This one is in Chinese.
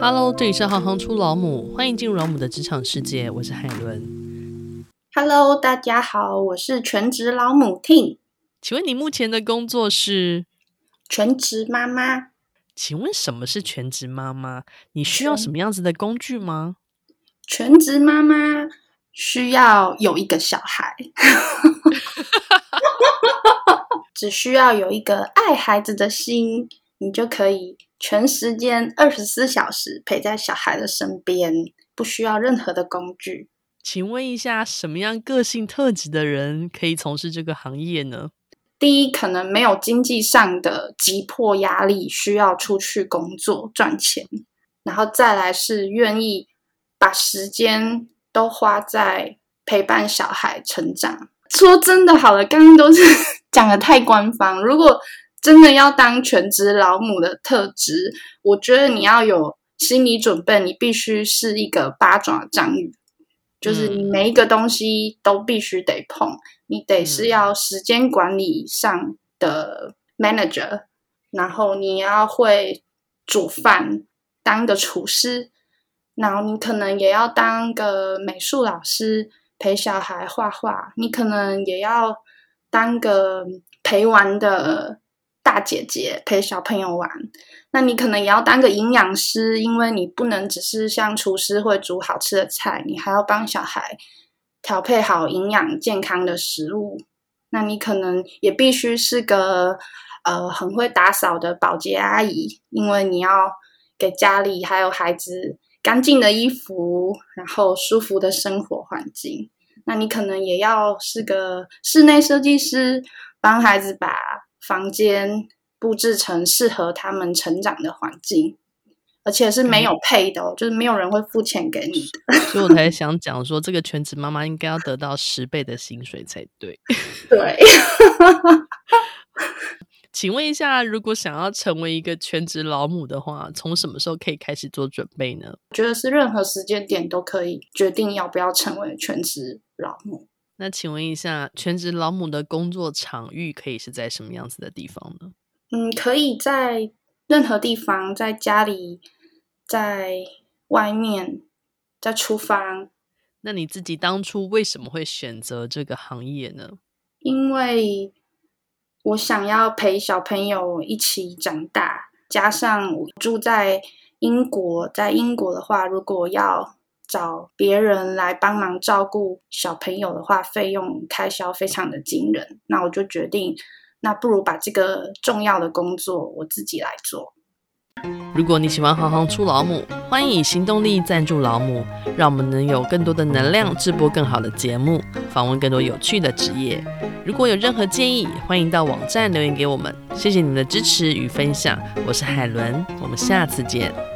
Hello，这里是行行出老母，欢迎进入老母的职场世界，我是海伦。Hello，大家好，我是全职老母 Ting。请问你目前的工作是全职妈妈？请问什么是全职妈妈？你需要什么样子的工具吗？全职妈妈需要有一个小孩。只需要有一个爱孩子的心，你就可以全时间二十四小时陪在小孩的身边，不需要任何的工具。请问一下，什么样个性特质的人可以从事这个行业呢？第一，可能没有经济上的急迫压力，需要出去工作赚钱，然后再来是愿意把时间都花在陪伴小孩成长。说真的，好了，刚刚都是 讲的太官方。如果真的要当全职老母的特质，我觉得你要有心理准备，你必须是一个八爪章鱼，就是你每一个东西都必须得碰，你得是要时间管理上的 manager，然后你要会煮饭，当个厨师，然后你可能也要当个美术老师。陪小孩画画，你可能也要当个陪玩的大姐姐，陪小朋友玩。那你可能也要当个营养师，因为你不能只是像厨师会煮好吃的菜，你还要帮小孩调配好营养健康的食物。那你可能也必须是个呃很会打扫的保洁阿姨，因为你要给家里还有孩子干净的衣服，然后舒服的生活环境。那你可能也要是个室内设计师，帮孩子把房间布置成适合他们成长的环境，而且是没有配的哦，嗯、就是没有人会付钱给你的。所以我才想讲说，这个全职妈妈应该要得到十倍的薪水才对。对。请问一下，如果想要成为一个全职老母的话，从什么时候可以开始做准备呢？我觉得是任何时间点都可以决定要不要成为全职老母。那请问一下，全职老母的工作场域可以是在什么样子的地方呢？嗯，可以在任何地方，在家里，在外面，在厨房。那你自己当初为什么会选择这个行业呢？因为我想要陪小朋友一起长大，加上我住在英国，在英国的话，如果要找别人来帮忙照顾小朋友的话，费用开销非常的惊人。那我就决定，那不如把这个重要的工作我自己来做。如果你喜欢行行出老母，欢迎以行动力赞助老母，让我们能有更多的能量制播更好的节目，访问更多有趣的职业。如果有任何建议，欢迎到网站留言给我们。谢谢你的支持与分享，我是海伦，我们下次见。